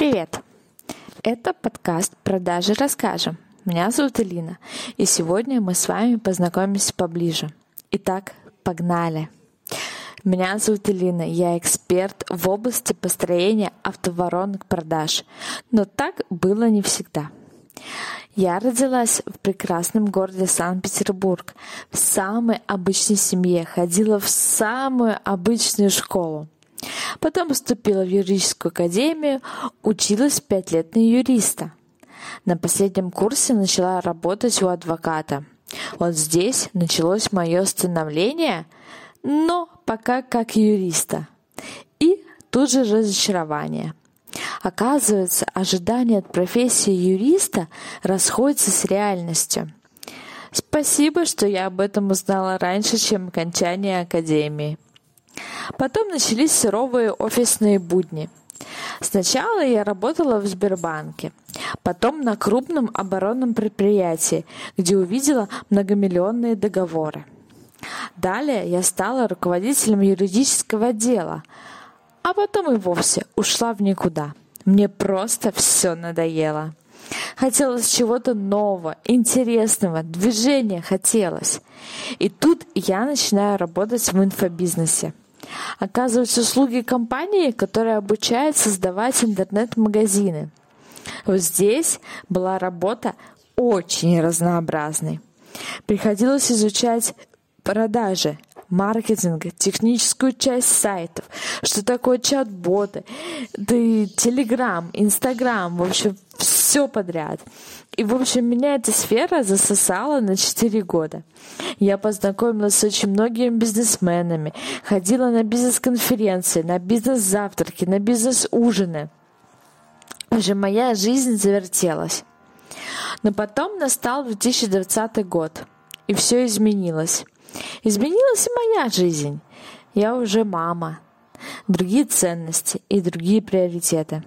Привет! Это подкаст «Продажи расскажем». Меня зовут Элина, и сегодня мы с вами познакомимся поближе. Итак, погнали! Меня зовут Элина, я эксперт в области построения автоворонок продаж, но так было не всегда. Я родилась в прекрасном городе Санкт-Петербург, в самой обычной семье, ходила в самую обычную школу. Потом поступила в юридическую академию, училась пять лет на юриста. На последнем курсе начала работать у адвоката. Вот здесь началось мое становление, но пока как юриста. И тут же разочарование. Оказывается, ожидания от профессии юриста расходятся с реальностью. Спасибо, что я об этом узнала раньше, чем окончание академии. Потом начались суровые офисные будни. Сначала я работала в Сбербанке, потом на крупном оборонном предприятии, где увидела многомиллионные договоры. Далее я стала руководителем юридического отдела, а потом и вовсе ушла в никуда. Мне просто все надоело. Хотелось чего-то нового, интересного, движения хотелось. И тут я начинаю работать в инфобизнесе. Оказывать услуги компании, которая обучает создавать интернет-магазины. Вот здесь была работа очень разнообразной. Приходилось изучать продажи, маркетинг, техническую часть сайтов, что такое чат-боты, да и Телеграм, Инстаграм, в общем, все подряд. И, в общем, меня эта сфера засосала на 4 года. Я познакомилась с очень многими бизнесменами, ходила на бизнес-конференции, на бизнес-завтраки, на бизнес-ужины. Уже моя жизнь завертелась. Но потом настал 2020 год, и все изменилось. Изменилась и моя жизнь. Я уже мама. Другие ценности и другие приоритеты.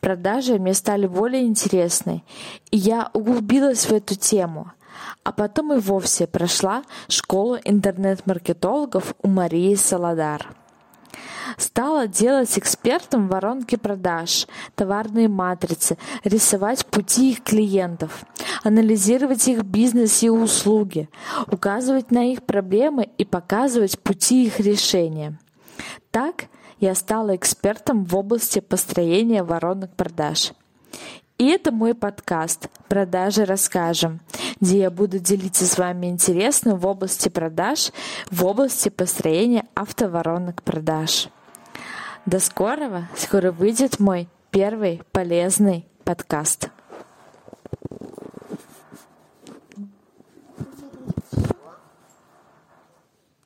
Продажи мне стали более интересны, и я углубилась в эту тему. А потом и вовсе прошла школу интернет-маркетологов у Марии Солодар. Стала делать экспертом воронки продаж, товарные матрицы, рисовать пути их клиентов, анализировать их бизнес и услуги, указывать на их проблемы и показывать пути их решения. Так я стала экспертом в области построения воронок продаж. И это мой подкаст «Продажи расскажем», где я буду делиться с вами интересным в области продаж, в области построения автоворонок продаж. До скорого! Скоро выйдет мой первый полезный подкаст.